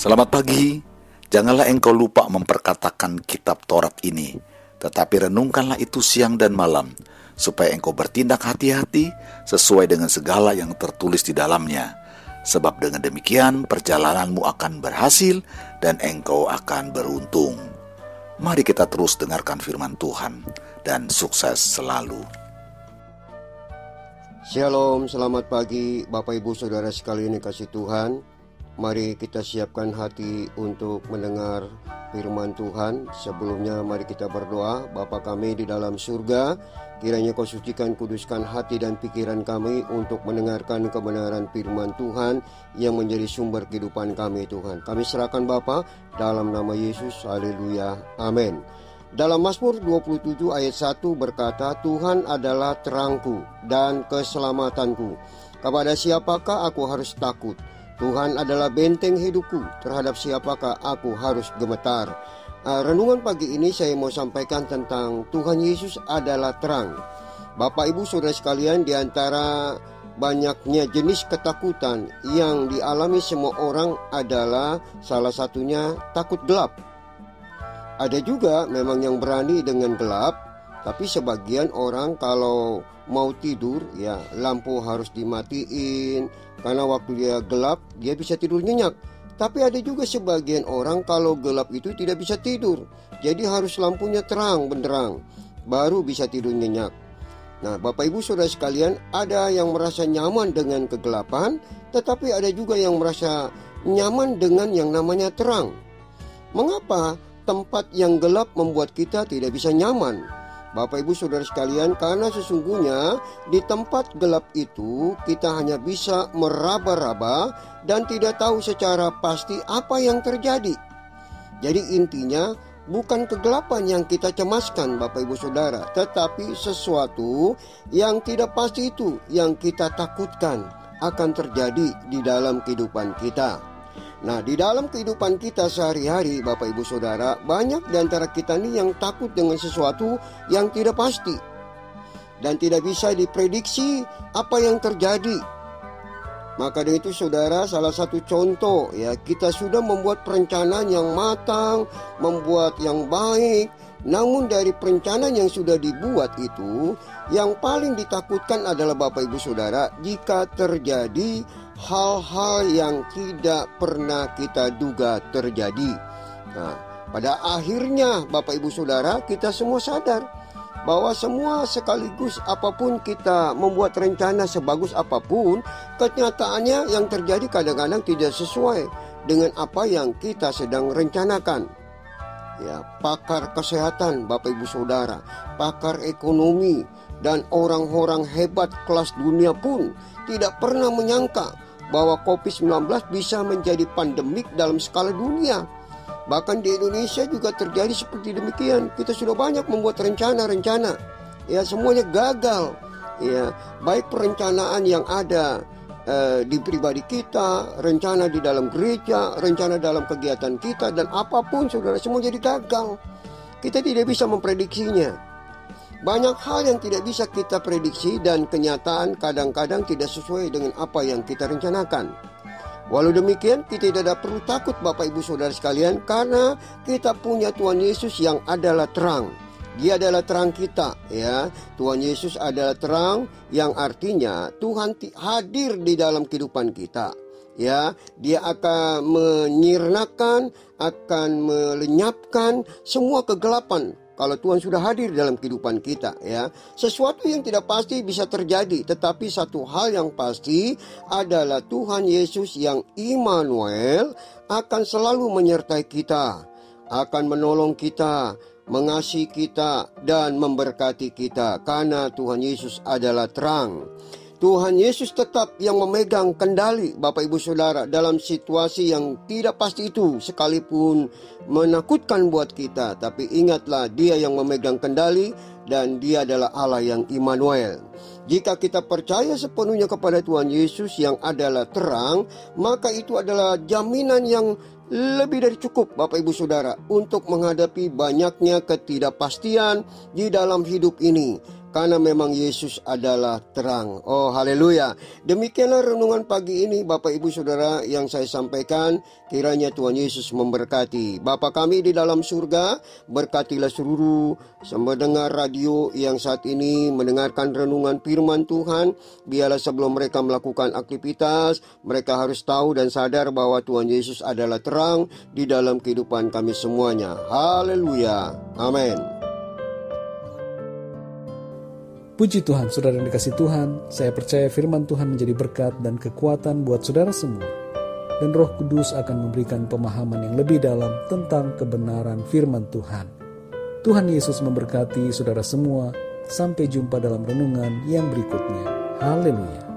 Selamat pagi. Janganlah engkau lupa memperkatakan kitab Taurat ini, tetapi renungkanlah itu siang dan malam, supaya engkau bertindak hati-hati sesuai dengan segala yang tertulis di dalamnya. Sebab dengan demikian perjalananmu akan berhasil dan engkau akan beruntung. Mari kita terus dengarkan firman Tuhan dan sukses selalu. Shalom, selamat pagi Bapak Ibu Saudara sekalian yang kasih Tuhan. Mari kita siapkan hati untuk mendengar firman Tuhan. Sebelumnya mari kita berdoa. Bapa kami di dalam surga, kiranya kau sucikan kuduskan hati dan pikiran kami untuk mendengarkan kebenaran firman Tuhan yang menjadi sumber kehidupan kami Tuhan. Kami serahkan Bapa dalam nama Yesus. Haleluya. Amin. Dalam Mazmur 27 ayat 1 berkata, Tuhan adalah terangku dan keselamatanku. Kepada siapakah aku harus takut? Tuhan adalah benteng hidupku, terhadap siapakah aku harus gemetar. Uh, renungan pagi ini saya mau sampaikan tentang Tuhan Yesus adalah terang. Bapak Ibu Saudara sekalian di antara banyaknya jenis ketakutan yang dialami semua orang adalah salah satunya takut gelap. Ada juga memang yang berani dengan gelap, tapi sebagian orang kalau mau tidur ya lampu harus dimatiin karena waktu dia gelap dia bisa tidur nyenyak. Tapi ada juga sebagian orang kalau gelap itu tidak bisa tidur. Jadi harus lampunya terang benderang baru bisa tidur nyenyak. Nah, Bapak Ibu Saudara sekalian, ada yang merasa nyaman dengan kegelapan, tetapi ada juga yang merasa nyaman dengan yang namanya terang. Mengapa tempat yang gelap membuat kita tidak bisa nyaman? Bapak Ibu Saudara sekalian, karena sesungguhnya di tempat gelap itu kita hanya bisa meraba-raba dan tidak tahu secara pasti apa yang terjadi. Jadi intinya bukan kegelapan yang kita cemaskan Bapak Ibu Saudara, tetapi sesuatu yang tidak pasti itu yang kita takutkan akan terjadi di dalam kehidupan kita. Nah, di dalam kehidupan kita sehari-hari, Bapak Ibu Saudara, banyak di antara kita ini yang takut dengan sesuatu yang tidak pasti dan tidak bisa diprediksi apa yang terjadi. Maka dari itu saudara salah satu contoh ya kita sudah membuat perencanaan yang matang, membuat yang baik, namun dari perencanaan yang sudah dibuat itu yang paling ditakutkan adalah Bapak Ibu Saudara jika terjadi hal-hal yang tidak pernah kita duga terjadi. Nah, pada akhirnya Bapak Ibu Saudara, kita semua sadar bahwa semua sekaligus apa pun kita membuat rencana sebagus apa pun, kenyataannya yang terjadi kadang-kadang tidak sesuai dengan apa yang kita sedang rencanakan. Ya, pakar kesehatan Bapak Ibu Saudara, pakar ekonomi dan orang-orang hebat kelas dunia pun tidak pernah menyangka bahwa COVID-19 bisa menjadi pandemik dalam skala dunia. Bahkan di Indonesia juga terjadi seperti demikian. Kita sudah banyak membuat rencana-rencana. Ya, semuanya gagal. Ya, baik perencanaan yang ada eh, di pribadi kita, rencana di dalam gereja, rencana dalam kegiatan kita dan apa pun Saudara semua jadi gagal. Kita tidak bisa memprediksinya. Banyak hal yang tidak bisa kita prediksi dan kenyataan kadang-kadang tidak sesuai dengan apa yang kita rencanakan. Walau demikian, kita tidak perlu takut Bapak Ibu Saudara sekalian karena kita punya Tuhan Yesus yang adalah terang. Dia adalah terang kita, ya. Tuhan Yesus adalah terang yang artinya Tuhan hadir di dalam kehidupan kita. Ya, dia akan menyirnakan, akan melenyapkan semua kegelapan kalau Tuhan sudah hadir dalam kehidupan kita ya. Sesuatu yang tidak pasti bisa terjadi, tetapi satu hal yang pasti adalah Tuhan Yesus yang Immanuel akan selalu menyertai kita, akan menolong kita, mengasihi kita dan memberkati kita karena Tuhan Yesus adalah terang. Tuhan Yesus tetap yang memegang kendali Bapak Ibu Saudara dalam situasi yang tidak pasti itu sekalipun menakutkan buat kita tapi ingatlah dia yang memegang kendali dan dia adalah Allah yang Immanuel. Jika kita percaya sepenuhnya kepada Tuhan Yesus yang adalah terang, maka itu adalah jaminan yang lebih dari cukup Bapak Ibu Saudara untuk menghadapi banyaknya ketidakpastian di dalam hidup ini. Karena memang Yesus adalah terang. Oh, haleluya. Demikianlah renungan pagi ini Bapak Ibu Saudara yang saya sampaikan. Kiranya Tuhan Yesus memberkati. Bapak kami di dalam surga, berkatilah seluruh mendengar radio yang saat ini mendengarkan renungan firman Tuhan. Biarlah sebelum mereka melakukan aktivitas, mereka harus tahu dan sadar bahwa Tuhan Yesus adalah terang di dalam kehidupan kami semuanya. Haleluya. Amin. Puji Tuhan, saudara yang dikasih Tuhan, saya percaya firman Tuhan menjadi berkat dan kekuatan buat saudara semua. Dan roh kudus akan memberikan pemahaman yang lebih dalam tentang kebenaran firman Tuhan. Tuhan Yesus memberkati saudara semua. Sampai jumpa dalam renungan yang berikutnya. Haleluya.